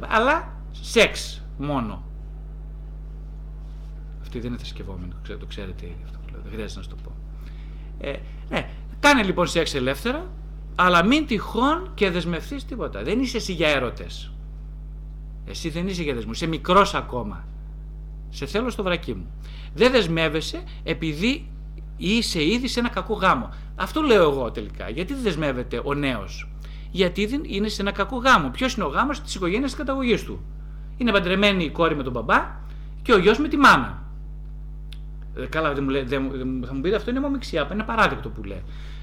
Αλλά σεξ μόνο. Αυτή δεν είναι θρησκευόμενη, το ξέρετε ήδη αυτό που λέω, δεν χρειάζεται να σου το πω. Ε, ναι, κάνε λοιπόν σεξ ελεύθερα, αλλά μην τυχόν και δεσμευτείς τίποτα. Δεν είσαι εσύ για έρωτες. Εσύ δεν είσαι για δεσμούς, είσαι μικρός ακόμα. Σε θέλω στο βρακί μου. Δεν δεσμεύεσαι επειδή είσαι ήδη σε ένα κακό γάμο. Αυτό λέω εγώ τελικά. Γιατί δεν δεσμεύεται ο νέος; Γιατί είναι σε ένα κακό γάμο. Ποιος είναι ο γάμος της οικογένειας της καταγωγής του. Είναι παντρεμένη η κόρη με τον μπαμπά και ο γιος με τη μάνα. Ε, καλά, δεν μου λέει, δεν, θα μου πείτε αυτό είναι αιμομηξία. Είναι παράδειγμα που λέει.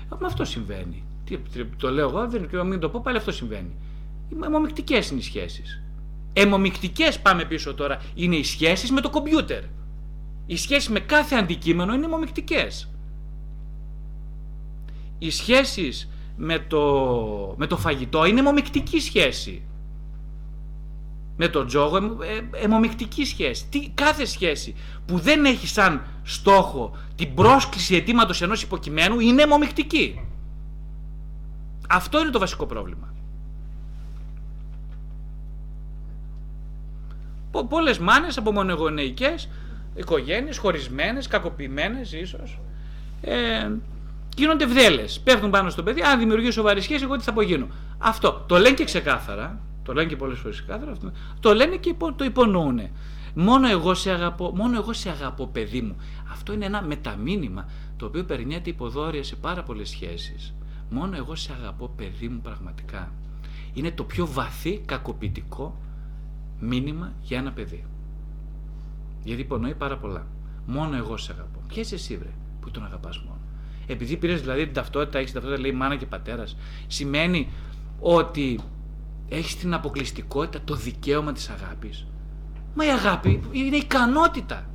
Με αυτό συμβαίνει. Τι, το λέω εγώ, δεν, και μην το πω, πάλι αυτό συμβαίνει. Οι αιμομηκτικέ είναι οι σχέσεις. Αιμομηκτικέ πάμε πίσω τώρα είναι οι σχέσεις με το κομπιούτερ. Οι σχέσεις με κάθε αντικείμενο είναι αιμομηκτικέ. Οι σχέσεις με το, με το φαγητό είναι αιμομηκτική σχέση με τον τζόγο, αιμομικτική σχέση. Τι, κάθε σχέση που δεν έχει σαν στόχο την πρόσκληση αιτήματος ενός υποκειμένου είναι αιμομικτική. Αυτό είναι το βασικό πρόβλημα. Πολλές μάνες από μονογονεϊκές οικογένειες, χωρισμένες, κακοποιημένες ίσως, ε, γίνονται βδέλες. Πέφτουν πάνω στο παιδί, αν δημιουργήσω σοβαρή σχέση, εγώ τι θα απογίνω. Αυτό το λένε και ξεκάθαρα, το λένε και πολλές φορές ξεκάθαρα, το λένε και το υπονοούν. Μόνο εγώ σε αγαπώ, μόνο εγώ σε αγαπώ παιδί μου. Αυτό είναι ένα μεταμήνυμα το οποίο περνιέται υποδόρια σε πάρα πολλές σχέσεις. Μόνο εγώ σε αγαπώ παιδί μου πραγματικά. Είναι το πιο βαθύ κακοποιητικό μήνυμα για ένα παιδί. Γιατί υπονοεί πάρα πολλά. Μόνο εγώ σε αγαπώ. Ποια είσαι εσύ, βρε, που τον αγαπάς μόνο; Επειδή πήρες δηλαδή την ταυτότητα, έχεις την ταυτότητα, λέει μάνα και πατέρας, σημαίνει ότι έχεις την αποκλειστικότητα, το δικαίωμα της αγάπης. Μα η αγάπη είναι ικανότητα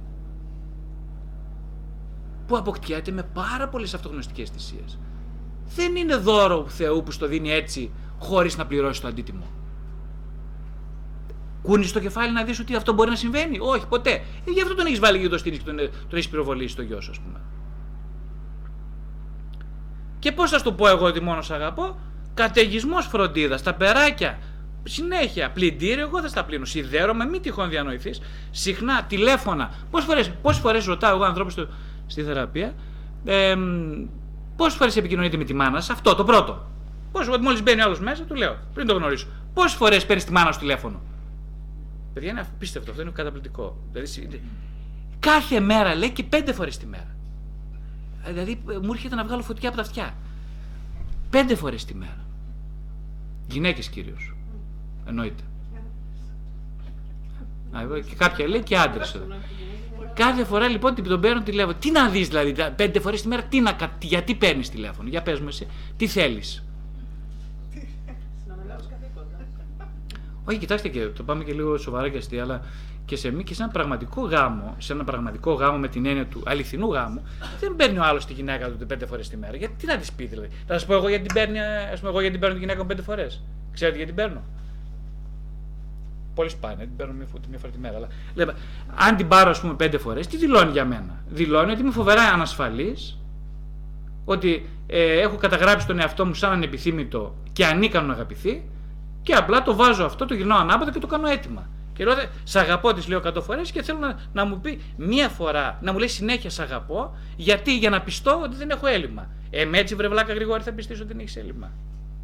που αποκτιάται με πάρα πολλές αυτογνωστικές θυσίες. Δεν είναι δώρο Θεού που στο δίνει έτσι χωρίς να πληρώσει το αντίτιμο. Κούνεις το κεφάλι να δεις ότι αυτό μπορεί να συμβαίνει. Όχι, ποτέ. Ε, γι' αυτό τον έχεις βάλει για το στήριξη και τον, τον έχεις πυροβολήσει στο γιο σου, ας πούμε. Και πώς θα σου το πω εγώ ότι μόνο σ' αγαπώ, καταιγισμός φροντίδας, τα περάκια, συνέχεια πλυντήριο, εγώ θα στα πλύνω. Σιδέρωμα, μην τυχόν διανοηθείς. Συχνά τηλέφωνα. Πόσες φορές πόσες φορές ρωτάω εγώ ανθρώπους στη θεραπεία, ε, πόσες φορές επικοινωνείτε με τη μάνα σας, αυτό το πρώτο. Πόσο, μόλις μπαίνει άλλος μέσα, του λέω, πριν το γνωρίσω. Πόσες φορές παίρνεις τη μάνα σου τηλέφωνο; Παιδιά είναι απίστευτο, αυτό είναι καταπληκτικό. Δηλαδή, κάθε μέρα λέει και πέντε φορές τη μέρα. Δηλαδή μου έρχεται να βγάλω φωτιά από τα αυτιά. Πέντε φορές τη μέρα. Γυναίκες κυρίως. Εννοείται. Και κάποια λέει και άντρες εδώ. Κάθε φορά λοιπόν την τον παίρνω τηλέφωνο. Τι να δεις δηλαδή, πέντε φορές τη μέρα, τι να, γιατί παίρνεις τηλέφωνο; Για πες μου εσύ, τι θέλεις; Όχι, κοιτάξτε και το πάμε και λίγο σοβαρά και αστεία, αλλά και σε, και σε ένα πραγματικό γάμο, σε ένα πραγματικό γάμο με την έννοια του αληθινού γάμου, δεν παίρνει ο άλλος τη γυναίκα του πέντε φορές τη μέρα. Γιατί τι να της πει δηλαδή; Θα σας πω εγώ γιατί την παίρνει, ας πούμε, εγώ γιατί παίρνω τη γυναίκα μου πέντε φορές. Ξέρετε γιατί την παίρνω; Πολύ σπάνια, την παίρνω μία φορά τη μέρα. Αλλά λέμε, αν την πάρω, ας πούμε, πέντε φορές, τι δηλώνει για μένα; Δηλώνει ότι είμαι φοβερά ανασφαλής, ότι ε, έχω καταγράψει τον εαυτό μου σαν ανεπιθύμητο και ανίκανο να αγαπηθεί και απλά το βάζω αυτό, το γυρνάω ανάποδα και το κάνω έτοιμα. Και λέω, Σ' αγαπώ, της λέω 100 φορές και θέλω να, να μου πει μία φορά, να μου λέει συνέχεια Σ' αγαπώ, γιατί για να πιστώ ότι δεν έχω έλλειμμα. Ε, με έτσι βρεβλάκα γρήγορα θα πιστείς ότι δεν έχεις έλλειμμα.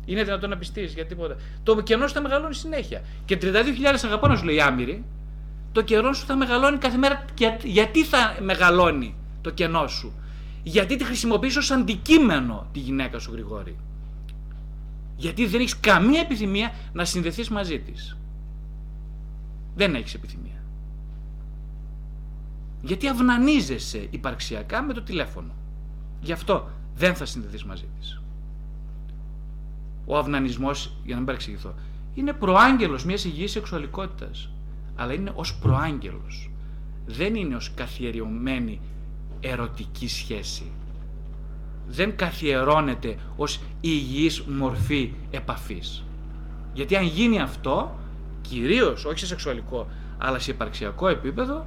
Είναι δυνατόν να πιστείς για τίποτα. Το κενό σου θα μεγαλώνει συνέχεια. Και 32.000 αγαπώ να σου λέει άμυρη, το καιρό σου θα μεγαλώνει κάθε μέρα. γιατί θα μεγαλώνει το κενό σου, Γιατί τη χρησιμοποιείς ως αντικείμενο τη γυναίκα σου, Γρηγόρη. Γιατί δεν έχεις καμία επιθυμία να συνδεθείς μαζί της. Δεν έχεις επιθυμία. Γιατί αυνανίζεσαι υπαρξιακά με το τηλέφωνο. Γι' αυτό δεν θα συνδεθείς μαζί της. Ο αυνανισμός, για να μην παρεξηγηθώ, είναι προάγγελος μιας υγιής σεξουαλικότητας. Αλλά είναι ως προάγγελος. Δεν είναι ως καθιερωμένη ερωτική σχέση δεν καθιερώνεται ως υγιής μορφή επαφής. Γιατί αν γίνει αυτό, κυρίως όχι σε σεξουαλικό, αλλά σε υπαρξιακό επίπεδο,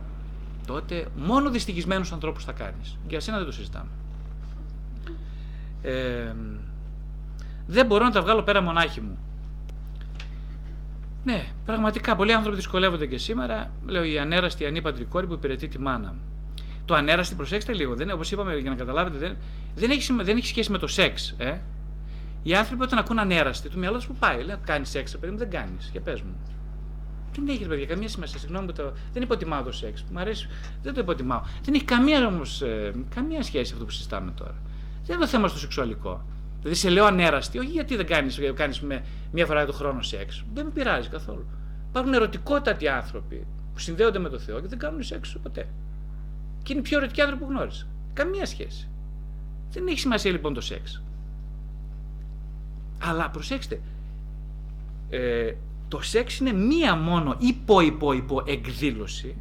τότε μόνο δυστυχισμένους ανθρώπους θα κάνεις. Για σένα δεν το συζητάμε. Ε, δεν μπορώ να τα βγάλω πέρα μονάχη μου. Ναι, πραγματικά πολλοί άνθρωποι δυσκολεύονται και σήμερα. Λέω η ανέραστη ανήπαντρη κόρη που υπηρετεί τη μάνα. Το ανέραστη, προσέξτε λίγο, δεν, όπως είπαμε για να καταλάβετε, δεν, δεν, έχει, δεν έχει σχέση με το σεξ. Ε. Οι άνθρωποι όταν ακούν ανέραστη, το μυαλό τους που πάει, λέει κάνει σεξ, παιδί μου, δεν κάνεις. Για πες μου. Δεν έχει, παιδιά, καμία σημασία. Συγγνώμη που το. Δεν υποτιμάω το σεξ. Μου αρέσει. Δεν το υποτιμάω. Δεν έχει καμία όμως. Ε, καμία σχέση αυτό που συζητάμε τώρα. Δεν είναι το θέμα στο σεξουαλικό. Δηλαδή σε λέω ανέραστη, όχι γιατί δεν κάνεις κάνεις με μία φορά το χρόνο σεξ. Δεν με πειράζει καθόλου. Υπάρχουν ερωτικότατοι άνθρωποι που συνδέονται με το Θεό και δεν κάνουν σεξ ποτέ. Και είναι οι πιο ερωτικοί άνθρωποι που γνώρισα. Καμία σχέση. Δεν έχει σημασία λοιπόν το σεξ. Αλλά προσέξτε, ε, το σεξ είναι μία μόνο υπό υπό υπό εκδήλωση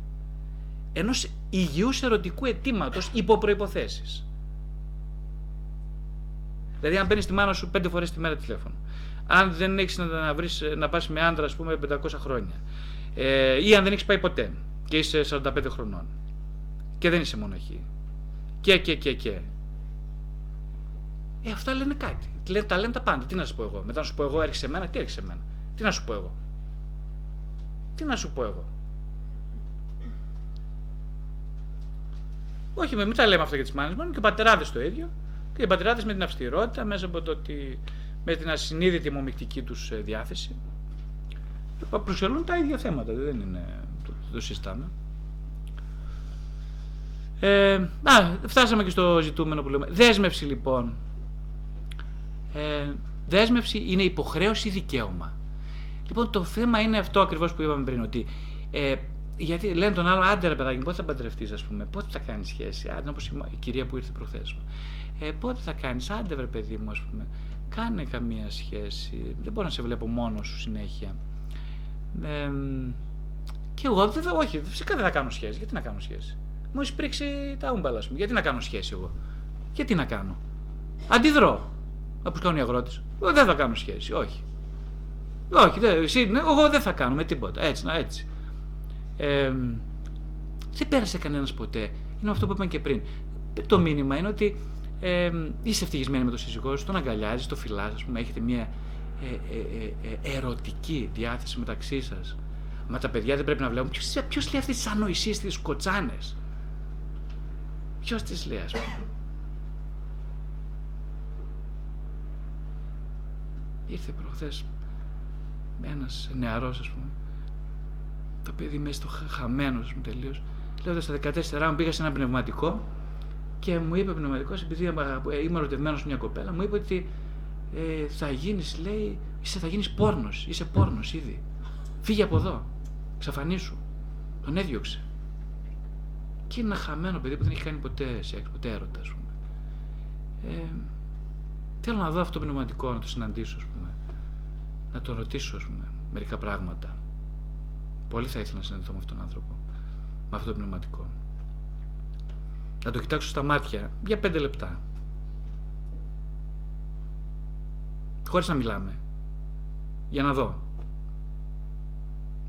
ενός υγιούς ερωτικού αιτήματος υπό προϋποθέσεις. Δηλαδή, αν παίρνεις τη μάνα σου πέντε φορές τη μέρα τηλέφωνο, αν δεν έχεις να, βρεις, να πας με άντρα, ας πούμε, 500 χρόνια, ε, ή αν δεν έχεις πάει ποτέ και είσαι 45 χρονών και δεν είσαι μοναχή. Και, και, και, και. Ε, αυτά λένε κάτι. Τα λένε τα πάντα. Τι να σου πω εγώ. Μετά να σου πω εγώ, έρχεσαι εμένα, τι έρχεσαι εμένα. Τι να σου πω εγώ. Τι να σου πω εγώ. Όχι, μην τα λέμε αυτά για τις μάνες μόνο και οι πατεράδες το ίδιο. Και οι πατεράδες με την αυστηρότητα, μέσα από το ότι με την ασυνείδητη μομικτική τους ε, διάθεση, προσελούν τα ίδια θέματα. Δεν είναι. Το, το συστάμε. Ε, α, φτάσαμε και στο ζητούμενο που λέμε. Δέσμευση λοιπόν. Ε, δέσμευση είναι υποχρέωση ή δικαίωμα. Λοιπόν, το θέμα είναι αυτό ακριβώς που είπαμε πριν. Ότι ε, γιατί λένε τον άλλο, άντε ρε παιδάκι, πότε θα παντρευτείς, ας πούμε, πότε θα κάνεις σχέση; Άντε, όπως η κυρία που ήρθε προχθές. Ε, πότε θα κάνεις, άντε βρε παιδί μου, ας πούμε, κάνε καμία σχέση. Δεν μπορώ να σε βλέπω μόνος σου συνέχεια. Ε, και εγώ βέβαια, όχι, φυσικά δεν θα κάνω σχέση. Γιατί να κάνω σχέση; Μου έχεις πρίξει τα ούμπαλα, α πούμε. Γιατί να κάνω σχέση εγώ; Γιατί να κάνω; Αντιδρώ. Όπω κάνουν οι αγρότε. Δεν θα κάνω σχέση, όχι. Όχι, δεν, εσύ, ναι, εγώ δεν θα κάνω με τίποτα. Έτσι, να έτσι. Ε, δεν πέρασε κανένας ποτέ. Είναι αυτό που είπαμε και πριν. Το μήνυμα είναι ότι ε, είσαι ευτυχισμένη με τον σύζυγό σου, τον αγκαλιάζεις, το φυλάς, ας πούμε, έχετε μια ε, ε, ε, ε, ερωτική διάθεση μεταξύ σας. Μα τα παιδιά δεν πρέπει να βλέπουν. Ποιος λέει αυτέ τι ανοησίε, τις κοτσάνες; Ποιος τι λέει, ας πούμε. Ήρθε προχθές ένας νεαρός, ας πούμε. Το παιδί μέσα στο χαμένος, α πούμε, τελείως. Λέω στα 14 μου πήγα σε ένα πνευματικό και μου είπε ο πνευματικός, επειδή είμαι ερωτευμένος μια κοπέλα, μου είπε ότι ε, θα γίνεις, λέει, είσαι, θα γίνεις πόρνος. Είσαι πόρνος ήδη. Φύγε από εδώ. Ξαφανίσου. Τον έδιωξε. Και είναι ένα χαμένο παιδί που δεν έχει κάνει ποτέ σεξ, ποτέ έρωτα, ας πούμε. Ε, θέλω να δω αυτό το πνευματικό, να το συναντήσω, ας πούμε. Να το ρωτήσω, ας πούμε, μερικά πράγματα. Πολύ θα ήθελα να συναντηθώ με αυτόν τον άνθρωπο. Με αυτό το πνευματικό να το κοιτάξω στα μάτια για πέντε λεπτά. Χωρίς να μιλάμε. Για να δω.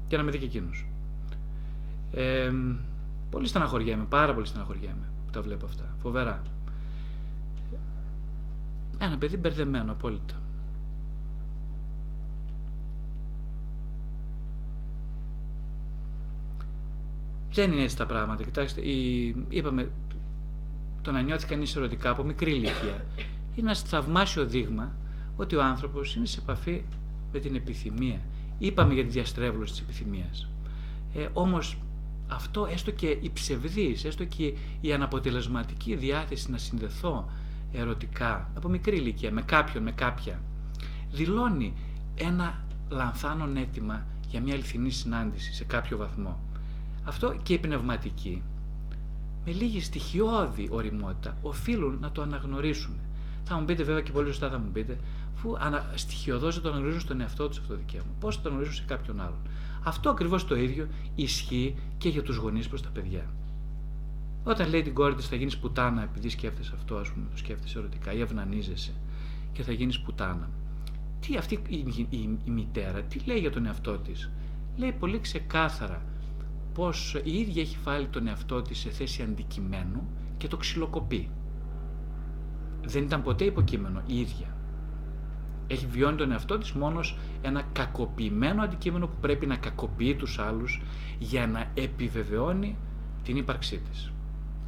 Και να με δει και εκείνος. Ε, πολύ στεναχωριέμαι, πάρα πολύ στεναχωριέμαι που τα βλέπω αυτά. Φοβερά. Ένα παιδί μπερδεμένο απόλυτα. Δεν είναι έτσι τα πράγματα. Κοιτάξτε, η, είπαμε το να νιώθει κανείς ερωτικά από μικρή ηλικία είναι ένας θαυμάσιο δείγμα ότι ο άνθρωπος είναι σε επαφή με την επιθυμία. Είπαμε για τη διαστρέβλωση της επιθυμίας. Ε, Όμως αυτό έστω και η ψευδής, έστω και η αναποτελεσματική διάθεση να συνδεθώ ερωτικά από μικρή ηλικία με κάποιον, με κάποια, δηλώνει ένα λανθάνον αίτημα για μια αληθινή συνάντηση σε κάποιο βαθμό. Αυτό και η πνευματική με λίγη στοιχειώδη οριμότητα οφείλουν να το αναγνωρίσουν. Θα μου πείτε βέβαια και πολύ σωστά θα μου πείτε, αφού ανα... στοιχειοδό το αναγνωρίζουν στον εαυτό τους αυτό το δικαίωμα; Πώς θα το αναγνωρίζουν σε κάποιον άλλον; Αυτό ακριβώς το ίδιο ισχύει και για τους γονείς προς τα παιδιά. Όταν λέει την κόρη της θα γίνεις πουτάνα επειδή σκέφτεσαι αυτό, ας πούμε, το σκέφτεσαι ερωτικά ή αυνανίζεσαι και θα γίνεις πουτάνα. Τι αυτή η, η, η, η μητέρα, τι λέει για τον εαυτό της; Λέει πολύ ξεκάθαρα πως η ίδια έχει βάλει τον εαυτό της σε θέση αντικειμένου και το ξυλοκοπεί. Δεν ήταν ποτέ υποκείμενο η ίδια. Έχει βιώνει τον εαυτό της μόνος ένα κακοποιημένο αντικείμενο που πρέπει να κακοποιεί τους άλλους για να επιβεβαιώνει την ύπαρξή της.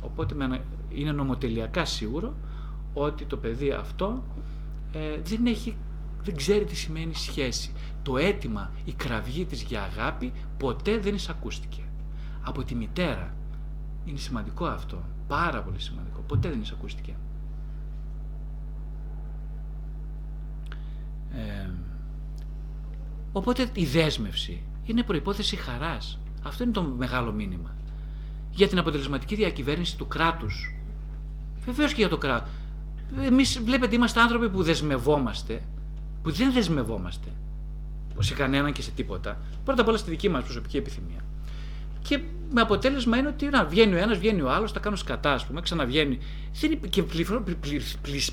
Οπότε είναι νομοτελειακά σίγουρο ότι το παιδί αυτό ε, δεν, έχει, δεν ξέρει τι σημαίνει σχέση. Το αίτημα, η κραυγή της για αγάπη ποτέ δεν εισακούστηκε. Από τη μητέρα. Είναι σημαντικό αυτό. Πάρα πολύ σημαντικό. Ποτέ δεν εισακούστηκε. Ε, οπότε η δέσμευση είναι προϋπόθεση χαράς. Αυτό είναι το μεγάλο μήνυμα. Για την αποτελεσματική διακυβέρνηση του κράτους. Βεβαίως και για το κράτος. Εμείς βλέπετε είμαστε άνθρωποι που δεσμευόμαστε, που δεν δεσμευόμαστε σε κανέναν και σε τίποτα. Πρώτα απ' όλα στη δική μας προσωπική επιθυμία. Και με αποτέλεσμα είναι ότι να, βγαίνει ο ένας, βγαίνει ο άλλος, τα κάνω σκατά, ας πούμε, ξαναβγαίνει. Και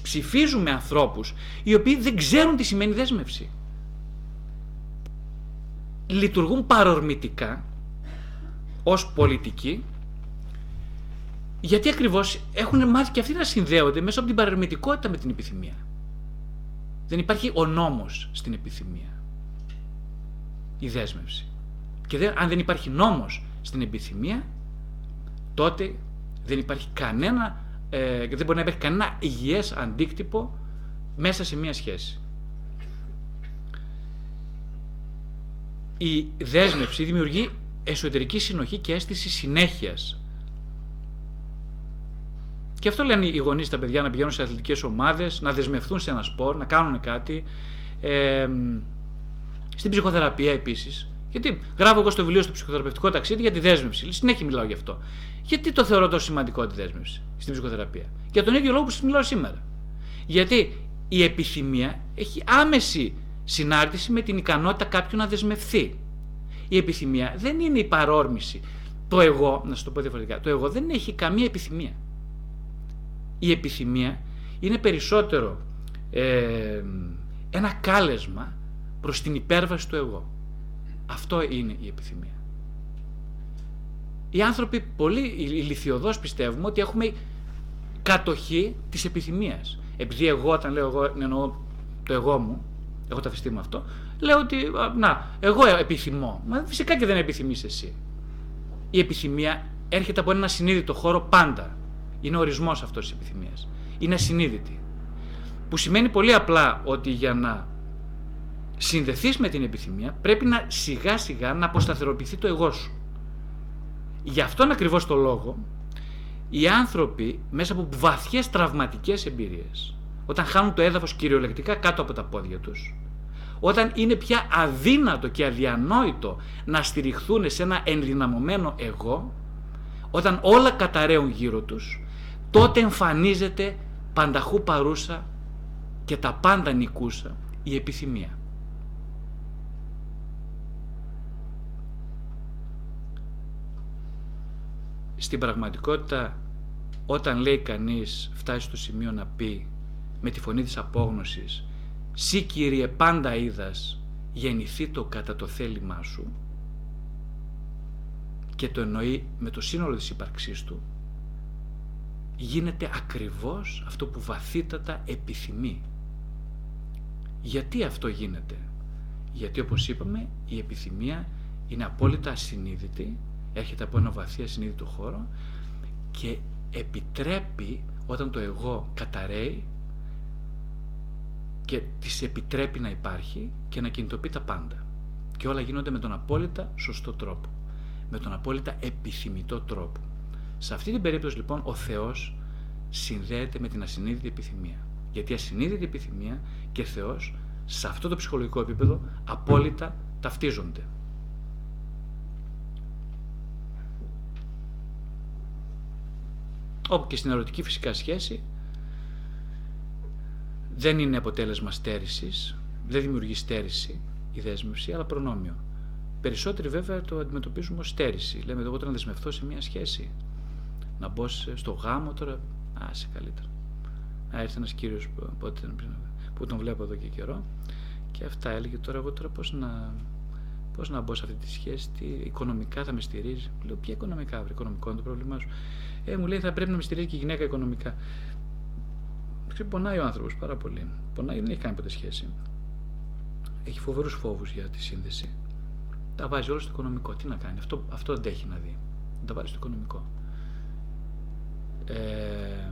ψηφίζουμε ανθρώπους οι οποίοι δεν ξέρουν τι σημαίνει δέσμευση. Λειτουργούν παρορμητικά ως πολιτικοί γιατί ακριβώς έχουν μάθει και αυτοί να συνδέονται μέσα από την παρορμητικότητα με την επιθυμία. Δεν υπάρχει ο νόμος στην επιθυμία. Η δέσμευση. Και αν δεν υπάρχει νόμος στην επιθυμία, τότε δεν υπάρχει κανένα, ε, δεν μπορεί να υπάρχει κανένα υγιές αντίκτυπο μέσα σε μία σχέση. Η δέσμευση δημιουργεί εσωτερική συνοχή και αίσθηση συνέχειας. Και αυτό λένε οι γονείς τα παιδιά να πηγαίνουν σε αθλητικές ομάδες, να δεσμευτούν σε ένα σπορ, να κάνουν κάτι. Ε, στην ψυχοθεραπεία επίσης γιατί γράφω εγώ στο βιβλίο στο ψυχοθεραπευτικό ταξίδι για τη δέσμευση. Συνέχεια μιλάω γι' αυτό. Γιατί το θεωρώ τόσο σημαντικό τη δέσμευση στην ψυχοθεραπεία; Για τον ίδιο λόγο που σας μιλάω σήμερα. Γιατί η επιθυμία έχει άμεση συνάρτηση με την ικανότητα κάποιου να δεσμευθεί. Η επιθυμία δεν είναι η παρόρμηση. Το εγώ, να σας το πω διαφορετικά, το εγώ δεν έχει καμία επιθυμία. Η επιθυμία είναι περισσότερο ε, ένα κάλεσμα προς την υπέρβαση του εγώ. Αυτό είναι η επιθυμία. Οι άνθρωποι πολύ ηλικιωδώς πιστεύουμε ότι έχουμε κατοχή της επιθυμίας. Επειδή εγώ όταν λέω εγώ εννοώ το εγώ μου, έχω ταυτιστεί με αυτό, λέω ότι να, εγώ επιθυμώ. Μα φυσικά και δεν επιθυμείς εσύ. Η επιθυμία έρχεται από ένα συνείδητο χώρο πάντα. Είναι ο ορισμός αυτός της επιθυμίας. Είναι ασυνείδητη. Που σημαίνει πολύ απλά ότι για να συνδεθείς με την επιθυμία, πρέπει να σιγά σιγά να αποσταθεροποιηθεί το εγώ σου. Γι' αυτόν ακριβώς το λόγο, οι άνθρωποι μέσα από βαθιές τραυματικές εμπειρίες, όταν χάνουν το έδαφος κυριολεκτικά κάτω από τα πόδια τους, όταν είναι πια αδύνατο και αδιανόητο να στηριχθούν σε ένα ενδυναμωμένο εγώ, όταν όλα καταραίουν γύρω τους, τότε εμφανίζεται πανταχού παρούσα και τα πάντα νικούσα η επιθυμία. Στην πραγματικότητα όταν λέει κανείς φτάσει στο σημείο να πει με τη φωνή της απόγνωσης «Σύ Κύριε πάντα είδας, γεννηθεί το κατά το θέλημά σου» και το εννοεί με το σύνολο της ύπαρξής του γίνεται ακριβώς αυτό που βαθύτατα επιθυμεί. Γιατί αυτό γίνεται; Γιατί όπως είπαμε η επιθυμία είναι απόλυτα ασυνείδητη έρχεται από ένα βαθύ ασυνείδητο χώρο και επιτρέπει όταν το εγώ καταραίει και της επιτρέπει να υπάρχει και να κινητοποιεί τα πάντα. Και όλα γίνονται με τον απόλυτα σωστό τρόπο. Με τον απόλυτα επιθυμητό τρόπο. Σε αυτή την περίπτωση λοιπόν ο Θεός συνδέεται με την ασυνείδητη επιθυμία. Γιατί η ασυνείδητη επιθυμία και Θεός σε αυτό το ψυχολογικό επίπεδο απόλυτα ταυτίζονται. Όπου και στην ερωτική φυσικά σχέση δεν είναι αποτέλεσμα στέρησης, δεν δημιουργεί στέρηση η δέσμευση, αλλά προνόμιο. Περισσότεροι βέβαια το αντιμετωπίζουμε ως στέρηση. Λέμε εγώ τώρα να δεσμευτώ σε μια σχέση, να μπω στο γάμο τώρα, άσε καλύτερα. Να έρθει ένας κύριος που τον βλέπω εδώ και καιρό και αυτά έλεγε τώρα εγώ τώρα πώς να, πώς να μπω σε αυτή τη σχέση, τι οικονομικά θα με στηρίζει. Λέω ποια οικονομικά, βρε, οικονομικό είναι το πρόβλημά σου. Ε, μου λέει θα πρέπει να με στηρίζει και η γυναίκα οικονομικά. Πονάει ο άνθρωπος πάρα πολύ. Πονάει, δεν έχει κάνει ποτέ σχέση. έχει φοβερούς φόβους για τη σύνδεση. Τα βάζει όλα στο οικονομικό. Τι να κάνει, αυτό, αυτό δεν έχει να δει. Τα βάζει στο οικονομικό. Ε,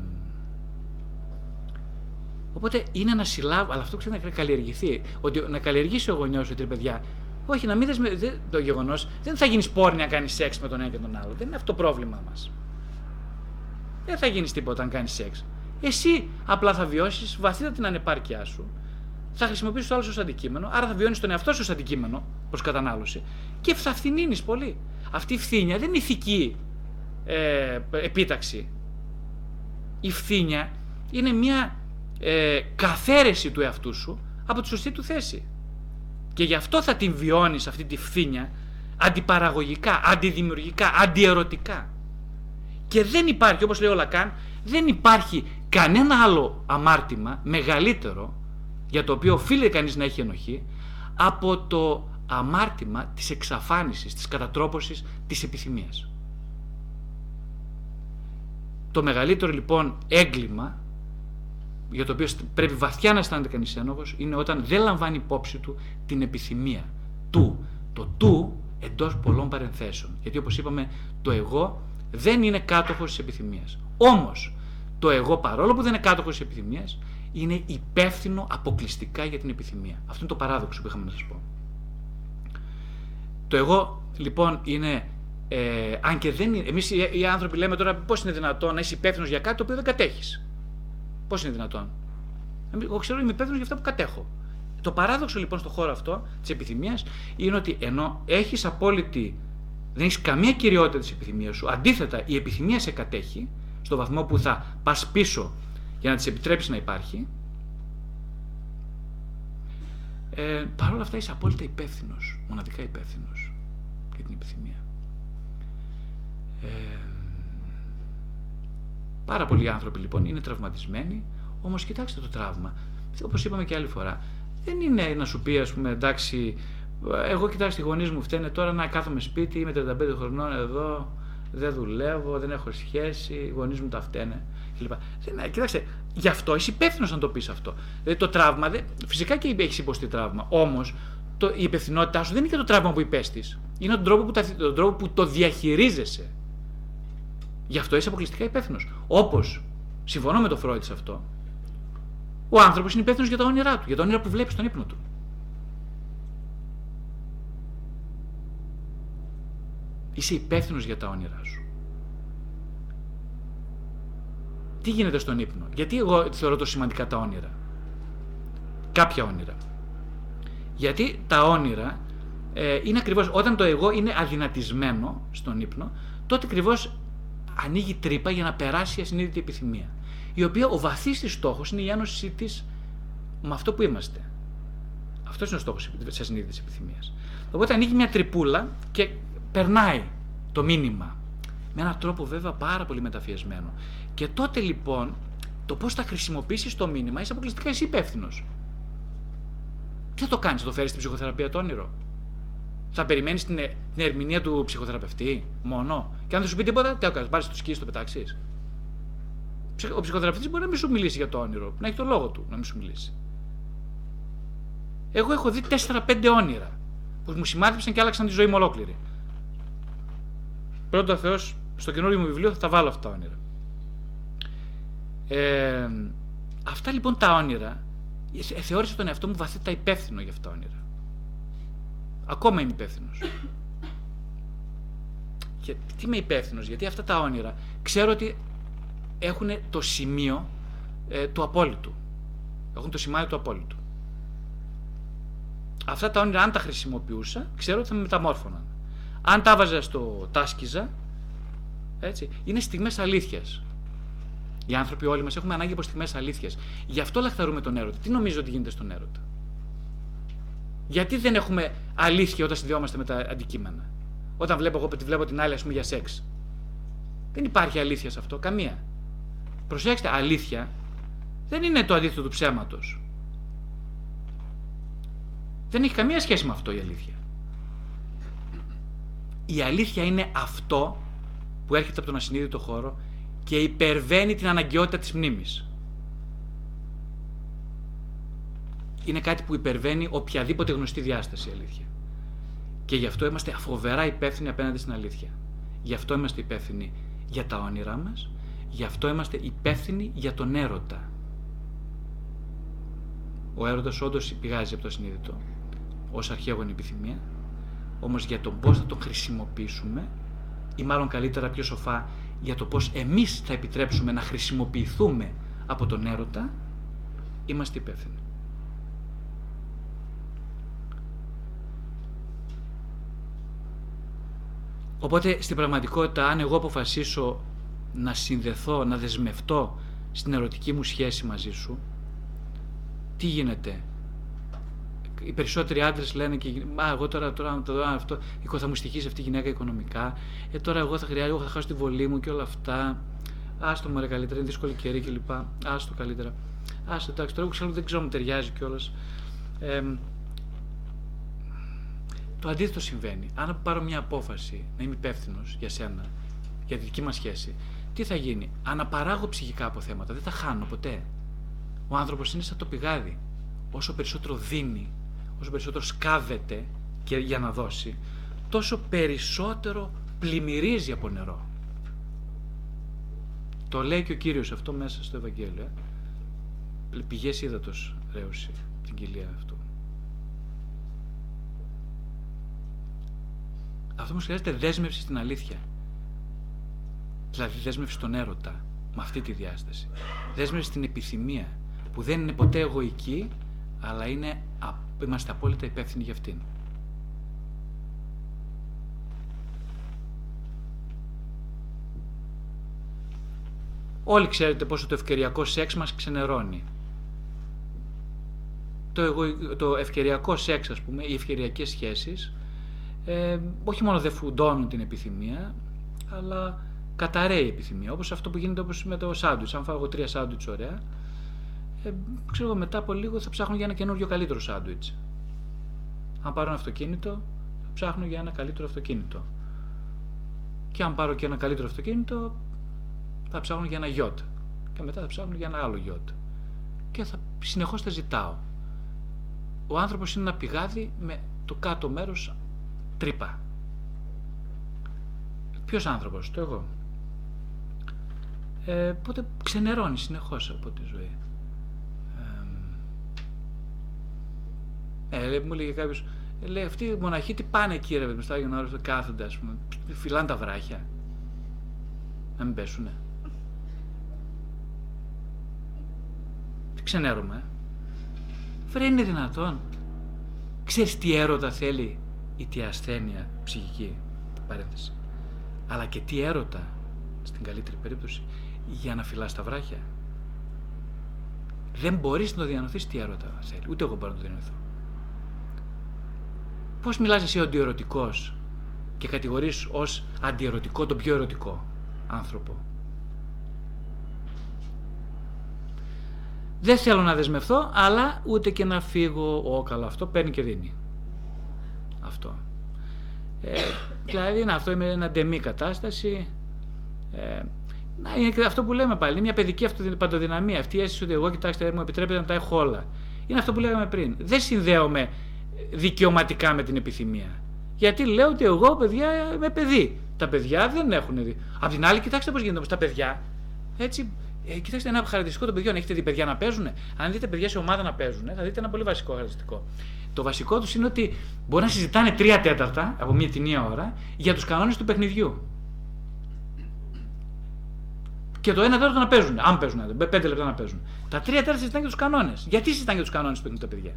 οπότε είναι ένα συλλάβω, αλλά αυτό ξέρει να καλλιεργηθεί. Ότι να καλλιεργήσει ο γονιός ότι παιδιά, όχι να μην δεσμε, το γεγονός δεν θα γίνεις πόρνη να κάνεις σεξ με τον ένα και τον άλλο. Δεν είναι αυτό το πρόβλημά μας. Δεν θα γίνεις τίποτα αν κάνεις σεξ. Εσύ απλά θα βιώσεις βαθύτερα την ανεπάρκειά σου. Θα χρησιμοποιήσεις το άλλο ως αντικείμενο, άρα θα βιώνεις τον εαυτό σου ως αντικείμενο προ κατανάλωση και θα φθηνίνεις πολύ. Αυτή η φθήνια δεν είναι ηθική ε, επίταξη. Η φθήνια είναι μια ε, καθαίρεση του εαυτού σου από τη σωστή του θέση. Και γι' αυτό θα την βιώνεις αυτή τη φθήνια αντιπαραγωγικά, αντιδημιουργικά, αντιερωτικά. Και δεν υπάρχει, όπως λέει ο Λακάν, δεν υπάρχει κανένα άλλο αμάρτημα μεγαλύτερο για το οποίο οφείλει κανείς να έχει ενοχή από το αμάρτημα της εξαφάνισης, της κατατρόπωσης της επιθυμίας. Το μεγαλύτερο λοιπόν έγκλημα για το οποίο πρέπει βαθιά να αισθάνεται κανείς ένοχος είναι όταν δεν λαμβάνει υπόψη του την επιθυμία του. Το του εντός πολλών παρενθέσεων. Γιατί όπως είπαμε το εγώ δεν είναι κάτοχος της επιθυμίας. Όμως το εγώ παρόλο που δεν είναι κάτοχος της επιθυμίας είναι υπεύθυνο αποκλειστικά για την επιθυμία. Αυτό είναι το παράδοξο που είχαμε να σας πω. Το εγώ λοιπόν είναι ε, αν και δεν είναι. Εμείς οι, άνθρωποι λέμε τώρα πώς είναι δυνατόν να είσαι υπεύθυνος για κάτι το οποίο δεν κατέχεις. Πώς είναι δυνατόν; Εγώ ξέρω είμαι υπεύθυνος για αυτά που κατέχω. Το παράδοξο λοιπόν στον χώρο αυτό της επιθυμίας είναι ότι ενώ έχεις απόλυτη. Δεν έχεις καμία κυριότητα της επιθυμίας σου. Αντίθετα, η επιθυμία σε κατέχει στο βαθμό που θα πας πίσω για να της επιτρέψεις να υπάρχει. Ε, Παρ' όλα αυτά είσαι απόλυτα υπεύθυνος, μοναδικά υπεύθυνος για την επιθυμία. Ε, πάρα πολλοί άνθρωποι λοιπόν είναι τραυματισμένοι, όμως κοιτάξτε το τραύμα. Όπως είπαμε και άλλη φορά, δεν είναι να σου πει, ας πούμε, εντάξει, εγώ κοιτάξτε, οι γονείς μου φταίνε τώρα να κάθομαι σπίτι, είμαι 35 χρονών εδώ, δεν δουλεύω, δεν έχω σχέση, οι γονείς μου τα φταίνε κλπ. Κοιτάξτε, γι' αυτό είσαι υπεύθυνος να το πεις αυτό. Δηλαδή το τραύμα, φυσικά και έχεις υποστεί τραύμα, όμως η υπευθυνότητά σου δεν είναι και το τραύμα που υπέστης. Είναι τον τρόπο που, τον τρόπο που το διαχειρίζεσαι. Γι' αυτό είσαι αποκλειστικά υπεύθυνος. Όπως, συμφωνώ με το Φρόιτ σε αυτό, ο άνθρωπος είναι υπεύθυνος για τα όνειρά του, για τα όνειρα που βλέπει στον ύπνο του. Είσαι υπεύθυνος για τα όνειρά σου. Τι γίνεται στον ύπνο, γιατί εγώ θεωρώ το σημαντικά τα όνειρα; Κάποια όνειρα. Γιατί τα όνειρα ε, είναι ακριβώς όταν το εγώ είναι αδυνατισμένο στον ύπνο, τότε ακριβώς ανοίγει τρύπα για να περάσει η ασυνείδητη επιθυμία. Η οποία ο βαθύς της στόχος είναι η ένωση της με αυτό που είμαστε. Αυτός είναι ο στόχος της ασυνείδητης επιθυμίας. Οπότε ανοίγει μια τρυπούλα και περνάει το μήνυμα. Με έναν τρόπο βέβαια πάρα πολύ μεταφιεσμένο. Και τότε λοιπόν το πώς θα χρησιμοποιήσεις το μήνυμα είσαι αποκλειστικά εσύ υπεύθυνος. Τι θα το κάνεις, θα το φέρεις στην ψυχοθεραπεία το όνειρο; Θα περιμένεις την, ε, την ερμηνεία του ψυχοθεραπευτή μόνο; Και αν δεν σου πει τίποτα, τι έκανες, πάρει το σκι, το πετάξεις; Ο ψυχοθεραπευτής μπορεί να μην σου μιλήσει για το όνειρο, να έχει το λόγο του να μην σου μιλήσει. Εγώ έχω δει 4-5 όνειρα που μου σημάδεψαν και άλλαξαν τη ζωή μου ολόκληρη. Πρώτο Θεός, στο καινούριο μου βιβλίο θα τα βάλω αυτά τα όνειρα. Ε, αυτά λοιπόν τα όνειρα ε, θεώρησα τον εαυτό μου βαθύτατα υπεύθυνο για αυτά τα όνειρα. Ακόμα είμαι υπεύθυνος. Και τι είμαι υπεύθυνος, γιατί αυτά τα όνειρα ξέρω ότι έχουν το σημείο ε, του απόλυτου. Έχουν το σημάδι του απόλυτου. Αυτά τα όνειρα, αν τα χρησιμοποιούσα, ξέρω ότι θα με μεταμόρφωναν. Αν τα βάζα στο τάσκιζα, έτσι, είναι στιγμές αλήθειας. Οι άνθρωποι όλοι μας έχουμε ανάγκη από στιγμές αλήθειας. Γι' αυτό λαχταρούμε τον έρωτα. Τι νομίζω ότι γίνεται στον έρωτα; Γιατί δεν έχουμε αλήθεια όταν συνδυόμαστε με τα αντικείμενα; Όταν βλέπω εγώ τη βλέπω την άλλη, ας πούμε, για σεξ. Δεν υπάρχει αλήθεια σε αυτό, καμία. Προσέξτε, αλήθεια δεν είναι το αντίθετο του ψέματος. Δεν έχει καμία σχέση με αυτό η αλήθεια. Η αλήθεια είναι αυτό που έρχεται από τον ασυνείδητο χώρο και υπερβαίνει την αναγκαιότητα της μνήμης. Είναι κάτι που υπερβαίνει οποιαδήποτε γνωστή διάσταση αλήθεια. Και γι' αυτό είμαστε φοβερά υπεύθυνοι απέναντι στην αλήθεια. Γι' αυτό είμαστε υπεύθυνοι για τα όνειρά μας, γι' αυτό είμαστε υπεύθυνοι για τον έρωτα. Ο έρωτας όντως πηγάζει από το συνείδητο, ως αρχαίγονη επιθυμία, όμως για τον πώς θα τον χρησιμοποιήσουμε ή μάλλον καλύτερα πιο σοφά για το πώς εμείς θα επιτρέψουμε να χρησιμοποιηθούμε από τον έρωτα, είμαστε υπεύθυνοι. Οπότε στην πραγματικότητα αν εγώ αποφασίσω να συνδεθώ, να δεσμευτώ στην ερωτική μου σχέση μαζί σου, τι γίνεται; Οι περισσότεροι άντρες λένε και Μα εγώ τώρα, τώρα το δω αυτό, θα μου στοιχήσει αυτή η γυναίκα οικονομικά. Ε, τώρα εγώ θα χρειάζομαι, εγώ θα χάσω τη βολή μου και όλα αυτά. Άστο μου καλύτερα, είναι δύσκολη καιρή κλπ. Άστο καλύτερα. Άστο εντάξει, τώρα ξέρω, δεν ξέρω μου ταιριάζει κιόλας. Ε, το αντίθετο συμβαίνει. Αν πάρω μια απόφαση να είμαι υπεύθυνος για σένα, για τη δική μας σχέση, τι θα γίνει; Αναπαράγω ψυχικά αποθέματα, δεν τα χάνω ποτέ. Ο άνθρωπος είναι σαν το πηγάδι. Όσο περισσότερο δίνει, όσο περισσότερο σκάβεται και για να δώσει, τόσο περισσότερο πλημμυρίζει από νερό. Το λέει και ο Κύριος αυτό μέσα στο Ευαγγέλιο. Ε. Πηγές ύδατος ρέωση την κοιλία αυτού. Αυτό όμως χρειάζεται δέσμευση στην αλήθεια. Δηλαδή δέσμευση στον έρωτα, με αυτή τη διάσταση. Δέσμευση στην επιθυμία, που δεν είναι ποτέ εγωική, αλλά είναι, είμαστε απόλυτα υπεύθυνοι για αυτήν. Όλοι ξέρετε πόσο το ευκαιριακό σεξ μας ξενερώνει. Το, εγώ, το ευκαιριακό σεξ, ας πούμε, οι ευκαιριακές σχέσεις, ε, όχι μόνο δεν φουντώνουν την επιθυμία, αλλά καταραίει η επιθυμία. Όπως αυτό που γίνεται όπως με το σάντουιτς. Αν φάω τρία σάντουιτς ωραία, ε, ξέρω εγώ μετά από λίγο θα ψάχνω για ένα καινούριο καλύτερο σάντουιτς. Αν πάρω ένα αυτοκίνητο, θα ψάχνω για ένα καλύτερο αυτοκίνητο. Και αν πάρω και ένα καλύτερο αυτοκίνητο, θα ψάχνω για ένα γιότ. Και μετά θα ψάχνω για ένα άλλο γιότ. Και θα συνεχώς τα ζητάω. Ο άνθρωπος είναι ένα πηγάδι με το κάτω μέρος τρύπα. Ποιος άνθρωπος, το εγώ. Ε, οπότε ξενερώνεις συνεχώς από τη ζωή. Ε, μου έλεγε κάποιος, ε, λέει αυτοί οι μοναχοί τι πάνε εκεί ρε στο Άγιο Νόρο, κάθονται ας πούμε, φυλάνε τα βράχια. Να μην πέσουνε. Τι ξενέρουμε. Βρε είναι δυνατόν. Ξέρεις τι έρωτα θέλει; Ή τι ασθένεια ψυχική παρένθεση. Αλλά και τι έρωτα στην καλύτερη περίπτωση για να φυλάς τα βράχια. Δεν μπορείς να το διανοηθείς τι έρωτα θέλει. Ούτε εγώ μπορώ να το διανοηθώ. Πώς μιλάς εσύ αντιερωτικός και κατηγορείς ως αντιερωτικό τον πιο ερωτικό άνθρωπο; Δεν θέλω να δεσμευθώ, αλλά ούτε και να φύγω. Ο καλά, αυτό παίρνει και δίνει. Αυτό. Ε, δηλαδή είναι αυτό, είναι ένα ντεμή κατάσταση. Ε, να, είναι αυτό που λέμε πάλι. Είναι μια παιδική παντοδυναμία. Αυτή η αίσθηση ότι εγώ, κοιτάξτε, μου επιτρέπεται να τα έχω όλα. Είναι αυτό που λέγαμε πριν. Δεν συνδέομαι δικαιωματικά με την επιθυμία. Γιατί λέω ότι εγώ, παιδιά, είμαι παιδί. Τα παιδιά δεν έχουν δει. Απ' την άλλη, κοιτάξτε πώς γίνεται όμως τα παιδιά. Έτσι, ε, κοιτάξτε ένα χαρακτηριστικό των παιδιών. Έχετε δει παιδιά να παίζουν. Αν δείτε παιδιά σε ομάδα να παίζουν, θα δείτε ένα πολύ βασικό χαρακτηριστικό. Το βασικό τους είναι ότι μπορεί να συζητάνε τρία τέταρτα από μία την μία ώρα για τους κανόνες του παιχνιδιού. Και το ένα τέταρτο να παίζουν. Αν παίζουν, πέντε λεπτά να παίζουν. Τα τρία τέταρτα συζητάνε για τους κανόνες. Γιατί συζητάνε για τους κανόνες που έχουν τα παιδιά;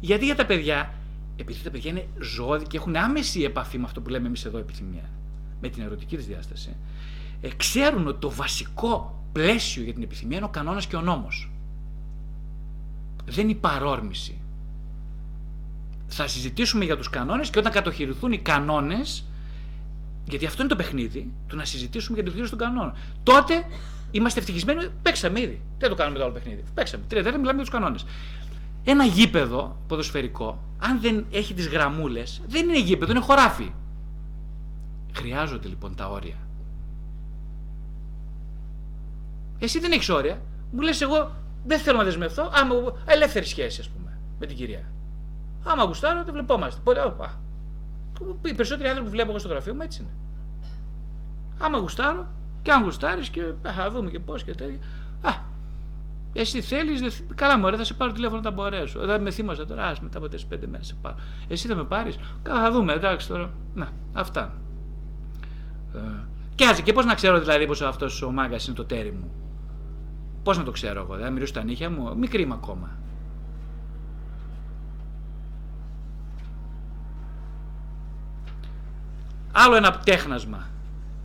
Γιατί για τα παιδιά, επειδή τα παιδιά είναι ζώδια και έχουν άμεση επαφή με αυτό που λέμε εμείς εδώ επιθυμία, με την ερωτική της διάσταση, ε, ξέρουν ότι το βασικό πλαίσιο για την επιθυμία είναι ο κανόνας και ο νόμος. Δεν είναι η παρόρμηση. Θα συζητήσουμε για τους κανόνες και όταν κατοχυρηθούν οι κανόνες, γιατί αυτό είναι το παιχνίδι, του να συζητήσουμε για την διαχείριση των κανόνων. Τότε είμαστε ευτυχισμένοι, παίξαμε ήδη. Δεν το κάνουμε το άλλο παιχνίδι. Παίξαμε. Τρία τέταρτα μιλάμε για τους κανόνες. Ένα γήπεδο ποδοσφαιρικό, αν δεν έχει τις γραμμούλες, δεν είναι γήπεδο, είναι χωράφι. Χρειάζονται λοιπόν τα όρια. Εσύ δεν έχεις όρια. Μου λες, εγώ Δεν θέλω να δεσμευτώ. Άμα, ελεύθερη σχέση, ας πούμε, με την κυρία. Άμα γουστάρω, δεν βλεπόμαστε. Πότε, όπα. Οι περισσότεροι άνθρωποι που βλέπω εγώ στο γραφείο μου έτσι είναι. Άμα γουστάρω, και αν γουστάρεις και θα δούμε και πώς και τέτοια. Α, εσύ θέλεις, δε... καλά μου, θα σε πάρω τηλέφωνο τα μπορέσω. Δεν με θύμωσα τώρα, ας μετά από 4-5 μέρες σε πάρω. Εσύ θα με πάρεις, καλά θα δούμε, εντάξει τώρα. Να, αυτά. Ε, και άζει, και πώς να ξέρω δηλαδή πω αυτός ο μάγκας είναι το τέρι μου. Πώς να το ξέρω εγώ, δεν μυρίσω τα νύχια μου, μικρή είμαι ακόμα. Άλλο ένα τέχνασμα.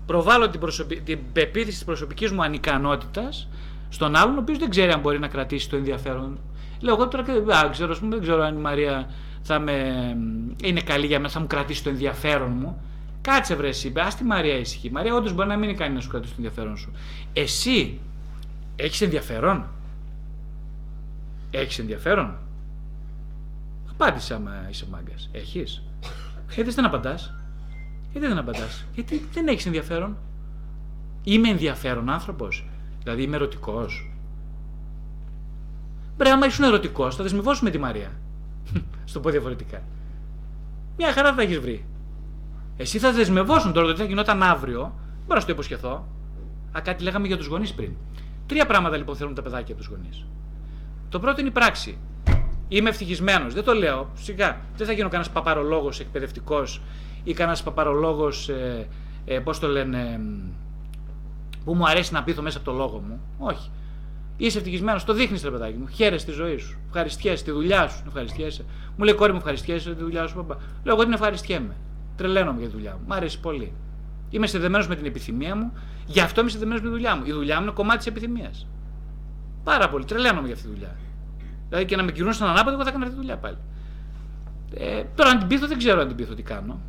Προβάλλω την, προσωπι... την πεποίθηση της προσωπικής μου ανικανότητας στον άλλον, ο οποίος δεν ξέρει αν μπορεί να κρατήσει το ενδιαφέρον. Λέω εγώ τώρα δεν ξέρω, δεν ξέρω αν η Μαρία θα με... είναι καλή για μένα, θα μου κρατήσει το ενδιαφέρον μου. Κάτσε βρε εσύ, ας τη Μαρία ήσυχη. Η Μαρία όντως μπορεί να μην είναι ικανή να σου κρατήσει το ενδιαφέρον σου. Εσύ έχεις ενδιαφέρον; Έχεις ενδιαφέρον; Απάντησε άμα είσαι μάγκας. Έχεις; Γιατί δεν απαντάς. Γιατί δεν απαντάς. Γιατί δεν έχεις ενδιαφέρον; Είμαι ενδιαφέρον άνθρωπος. Δηλαδή είμαι ερωτικός. Μπρε, άμα ήσουν ερωτικός, θα δεσμευόσουμε τη Μαρία. Στο πω διαφορετικά. Μια χαρά θα έχεις βρει. Εσύ θα δεσμευόσουν τώρα, ότι θα γινόταν αύριο. Μπορώ να σου το υποσχεθώ. Α, κάτι λέγαμε για τους γονείς πριν. Τρία πράγματα λοιπόν θέλουν τα παιδάκια από τους γονείς. Το πρώτο είναι η πράξη. Είμαι ευτυχισμένος. Δεν το λέω. Σιγά. Δεν θα γίνω κανένας παπαρολόγος εκπαιδευτικός ή κανένας παπαρολόγος, ε, ε, πώς το λένε, που μου αρέσει να πείθω μέσα από το λόγο μου. Όχι. Είσαι ευτυχισμένος, το δείχνεις ρε παιδάκι μου. Χαίρεσαι τη ζωή σου. Ευχαριστιέσαι τη δουλειά σου. Ευχαριστιέσαι. Μου λέει κόρη μου, ευχαριστιέσαι τη δουλειά σου. Παπά. Λέω εγώ την ευχαριστιέμαι. Τρελαίνομαι για τη δουλειά μου. Μ' αρέσει πολύ. Είμαι συνδεμένο με την επιθυμία μου, γι' αυτό είμαι συνδεμένο με τη δουλειά μου. Η δουλειά μου είναι κομμάτι της επιθυμίας. Πάρα πολύ. Τρελαίνομαι για αυτή τη δουλειά. Δηλαδή και να με κυρούν στον ανάποδο, εγώ θα κάνω αυτή τη δουλειά πάλι. Ε, τώρα αν την πείθω, δεν ξέρω αν την πείθω τι κάνω.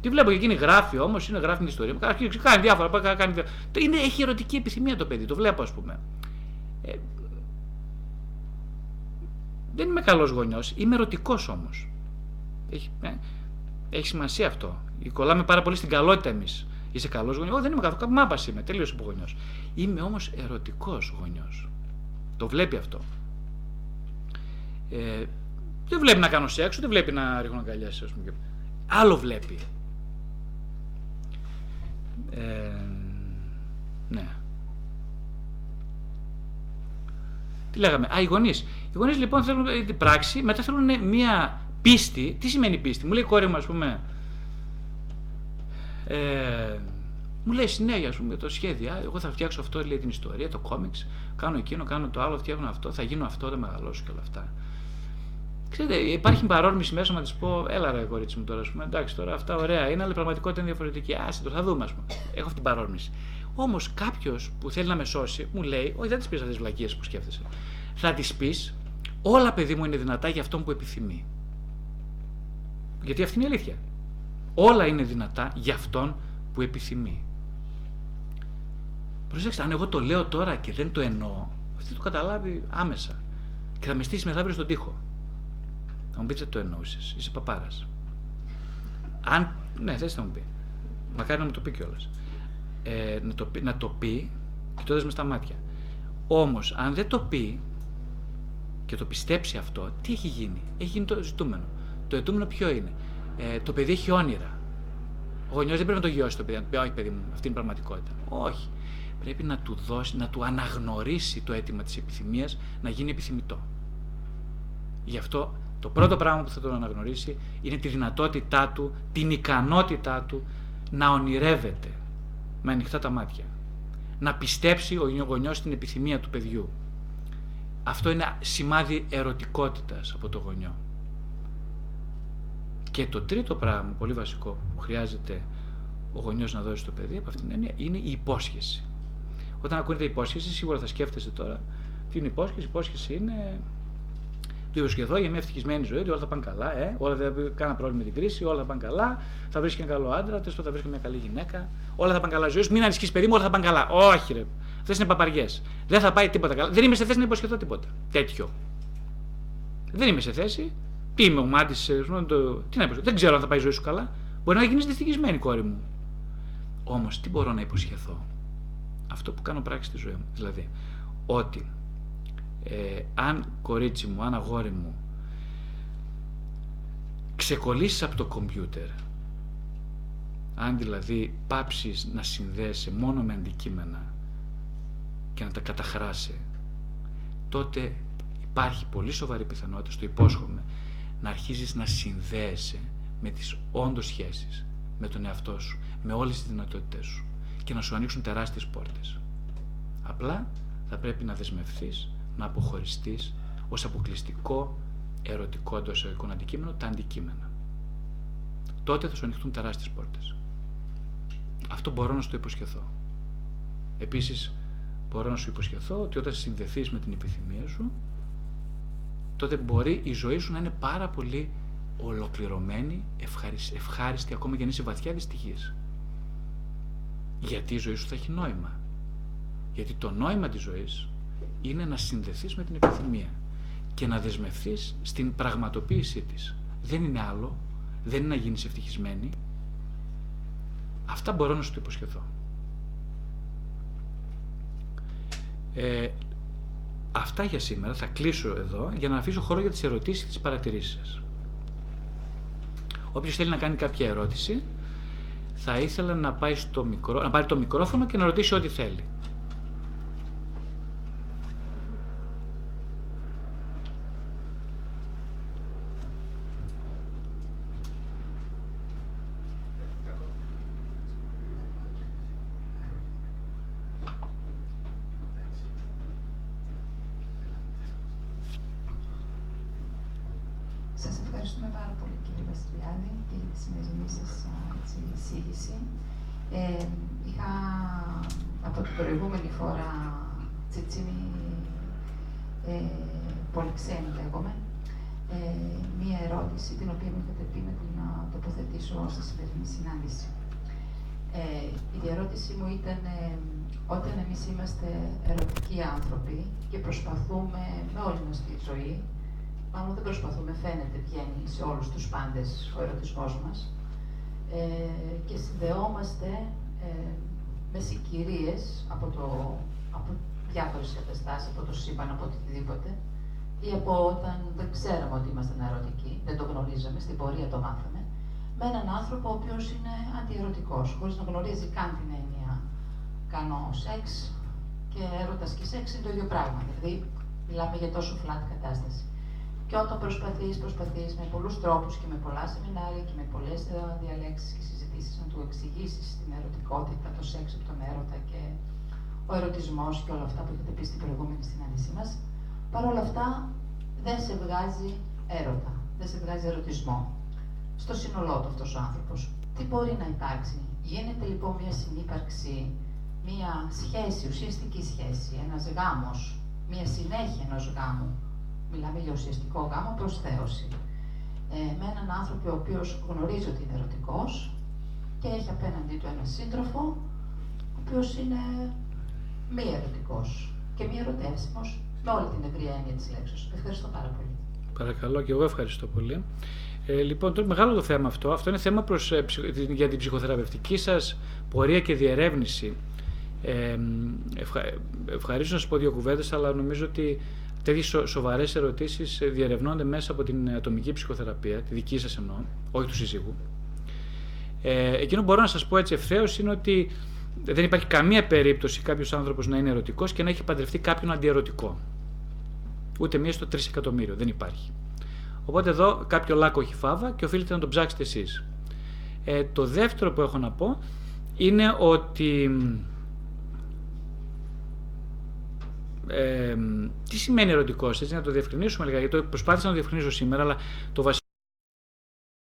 Τι βλέπω και εκείνη γράφει όμως, είναι γράφει την ιστορία. Κάνει διάφορα. Κάνει διάφορα. Είναι, έχει ερωτική επιθυμία το παιδί, το βλέπω ας πούμε. Ε, δεν είμαι καλός γονιός, είμαι ερωτικός όμως. Έχει, ε, έχει σημασία αυτό. Κολλάμε πάρα πολύ στην καλότητα εμείς. Είσαι καλός γονιός. δεν είμαι καθόλου. Μάπα είμαι, τελείω γονιός. Είμαι όμως ερωτικός γονιός. Το βλέπει αυτό. Ε, δεν βλέπει να κάνω σεξ, δεν βλέπει να ρίχνω αγκαλιέ. Άλλο βλέπει. Ε, ναι. Τι λέγαμε; Α, οι γονείς. Οι γονείς λοιπόν θέλουν την πράξη, μετά θέλουν μία πίστη. Τι σημαίνει πίστη; Μου λέει η κόρη μου, ας πούμε. Ε, μου λέει συνέχεια, ας πούμε, το σχέδιο. Εγώ θα φτιάξω αυτό, λέει την ιστορία, το κόμιξ. Κάνω εκείνο, κάνω το άλλο, φτιάχνω αυτό, θα γίνω αυτό, θα μεγαλώσω και όλα αυτά. Ξέρετε, υπάρχει παρόρμηση μέσα να της πω, έλα ρε κορίτσι μου τώρα, πούμε, εντάξει τώρα αυτά ωραία είναι, αλλά η πραγματικότητα είναι διαφορετική. Άσε το, θα δούμε, ας πούμε. Έχω αυτή την παρόρμηση. Όμως κάποιος που θέλει να με σώσει μου λέει, Όχι, δεν της πεις αυτές τις βλακίες που σκέφτεσαι. Θα της πεις, Όλα παιδί μου είναι δυνατά για αυτόν που επιθυμεί. Γιατί αυτή είναι η αλήθεια. Όλα είναι δυνατά για αυτόν που επιθυμεί. Προσέξτε, αν εγώ το λέω τώρα και δεν το εννοώ, αυτή το καταλάβει άμεσα. Και θα με στήσει μεθαύριο στον τοίχο. Θα μου πείτε το εννοούσες. Είσαι παπάρας. Αν. Ναι, θες να μου πει. Μακάρι να μου το πει κιόλας. Ε, να, το, να το πει και το με στα μάτια. Όμως, αν δεν το πει και το πιστέψει αυτό, τι έχει γίνει; Έχει γίνει το ζητούμενο. Το ζητούμενο ποιο είναι. Ε, το παιδί έχει όνειρα. Ο γονιός δεν πρέπει να το γιώσει το παιδί, να του πει: Όχι, παιδί μου, αυτή είναι η πραγματικότητα. Όχι. Πρέπει να του δώσει, να του αναγνωρίσει το αίτημα της επιθυμίας να γίνει επιθυμητό. Γι' αυτό το πρώτο πράγμα που θα τον αναγνωρίσει είναι τη δυνατότητά του, την ικανότητά του να ονειρεύεται με ανοιχτά τα μάτια. Να πιστέψει ο γονιός στην επιθυμία του παιδιού. Αυτό είναι σημάδι ερωτικότητας από το γονιό. Και το τρίτο πράγμα, πολύ βασικό, που χρειάζεται ο γονιός να δώσει στο παιδί από αυτήν την έννοια, είναι η υπόσχεση. Όταν ακούνε υπόσχεση, σίγουρα θα σκέφτεστε τώρα τι είναι υπόσχεση. Η υπόσχεση είναι του εδώ για μια ευτυχισμένη ζωή, ότι όλα θα πάνε καλά, ε, όλα δεν θα κανένα πρόβλημα με την κρίση, όλα θα πάνε καλά, θα βρεις και ένα καλό άντρα, τέλος θα βρεις και μια καλή γυναίκα, όλα θα πάνε καλά ζωής μην ανησυχείς παιδί μου, όλα θα πάνε καλά. Όχι, ρε. Αυτές είναι παπαριές. Δεν θα πάει τίποτα καλά. Δεν είμαι σε θέση να υποσχεθώ τίποτα. Τέτοιο. Δεν είμαι σε θέση. Τι είμαι, ο μάτι, ε, το... τι να υποσχεθώ. Δεν ξέρω αν θα πάει η ζωή σου καλά. Μπορεί να γίνεις δυστυχισμένη κόρη μου. Όμως τι μπορώ να υποσχεθώ; Αυτό που κάνω πράξη στη ζωή μου. Δηλαδή, ότι ε, αν κορίτσι μου, αν αγόρι μου, ξεκολλήσεις από το κομπιούτερ, αν δηλαδή πάψεις να συνδέεσαι μόνο με αντικείμενα και να τα καταχράσει, τότε υπάρχει πολύ σοβαρή πιθανότητα, στο υπόσχομαι, να αρχίζεις να συνδέεσαι με τις όντως σχέσεις, με τον εαυτό σου, με όλες τις δυνατότητές σου και να σου ανοίξουν τεράστιες πόρτες. Απλά θα πρέπει να δεσμευθείς, να αποχωριστείς ως αποκλειστικό ερωτικό εντός ερωτικών αντικείμενο τα αντικείμενα. Τότε θα σου ανοιχτούν τεράστιες πόρτες. Αυτό μπορώ να σου το υποσχεθώ. Επίσης, μπορώ να σου υποσχεθώ ότι όταν συνδεθείς με την επιθυμία σου, τότε μπορεί η ζωή σου να είναι πάρα πολύ ολοκληρωμένη, ευχάριστη, ευχάριστη ακόμα και να είσαι βαθιά δυστυχής. Γιατί η ζωή σου θα έχει νόημα. Γιατί το νόημα της ζωής είναι να συνδεθείς με την επιθυμία και να δεσμευθείς στην πραγματοποίησή της. Δεν είναι άλλο, δεν είναι να γίνεις ευτυχισμένη. Αυτά μπορώ να σου το υποσχεθώ. Ε, αυτά για σήμερα. Θα κλείσω εδώ για να αφήσω χώρο για τις ερωτήσεις και τις παρατηρήσεις σας. Όποιος θέλει να κάνει κάποια ερώτηση, θα ήθελα να, πάει στο μικρό, να πάρει το μικρόφωνο και να ρωτήσει ό,τι θέλει. στη σημερινή συνάντηση. Ε, η διαρώτησή μου ήταν ε, όταν εμείς είμαστε ερωτικοί άνθρωποι και προσπαθούμε με όλη μας τη ζωή, μάλλον δεν προσπαθούμε, φαίνεται, βγαίνει σε όλους τους πάντες ο ερωτισμός μας, ε, και συνδεόμαστε ε, με συγκυρίες από, το, από διάφορες καταστάσεις, από το σύμπαν, από οτιδήποτε, ή από όταν δεν ξέραμε ότι ήμασταν ερωτικοί, δεν το γνωρίζαμε, στην πορεία το μάθαμε, με έναν άνθρωπο ο οποίος είναι αντιερωτικός, χωρίς να γνωρίζει καν την έννοια κάνω σεξ και έρωτας και σεξ είναι το ίδιο πράγμα. Δηλαδή, μιλάμε για τόσο flat κατάσταση. Και όταν προσπαθείς, προσπαθείς με πολλούς τρόπους και με πολλά σεμινάρια και με πολλές ε, διαλέξεις και συζητήσεις να του εξηγήσεις την ερωτικότητα, το σεξ από τον έρωτα και ο ερωτισμός και όλα αυτά που έχετε πει στην προηγούμενη συνάντησή μας, παρ' όλα αυτά δεν σε βγάζει έρωτα, δεν σε βγάζει ερωτισμό στο σύνολό του αυτός ο άνθρωπος. Τι μπορεί να υπάρξει; Γίνεται λοιπόν μια συνύπαρξη, μια σχέση, ουσιαστική σχέση, ένας γάμος, μια συνέχεια ενός γάμου. Μιλάμε για ουσιαστικό γάμο προς θέωση. Ε, με έναν άνθρωπο ο οποίος γνωρίζει ότι είναι ερωτικός και έχει απέναντί του έναν σύντροφο, ο οποίος είναι μη ερωτικός και μη ερωτεύσιμος με όλη την ευρία έννοια της λέξης. Ευχαριστώ πάρα πολύ. Παρακαλώ και εγώ ευχαριστώ πολύ. Ε, λοιπόν, τώρα μεγάλο το θέμα αυτό. Αυτό είναι θέμα προς, ε, για την ψυχοθεραπευτική σας πορεία και διερεύνηση. Ε, ευχα, ευχαρίστω να σα πω δύο κουβέντες, αλλά νομίζω ότι τέτοιες σο, σοβαρές ερωτήσεις ε, διερευνώνται μέσα από την ατομική ψυχοθεραπεία, τη δική σας εννοώ, όχι του συζύγου. Ε, εκείνο που μπορώ να σας πω έτσι ευθέως είναι ότι δεν υπάρχει καμία περίπτωση κάποιος άνθρωπος να είναι ερωτικός και να έχει παντρευτεί κάποιον αντιερωτικό. Ούτε μία στο τρισεκατομμύριο. Δεν υπάρχει. Οπότε εδώ κάποιο λάκκο έχει φάβα και οφείλετε να το ψάξετε εσείς. Ε, το δεύτερο που έχω να πω είναι ότι ε, τι σημαίνει ερωτικός, έτσι να το διευκρινίσουμε λίγα, γιατί το προσπάθησα να το διευκρινίσω σήμερα, αλλά το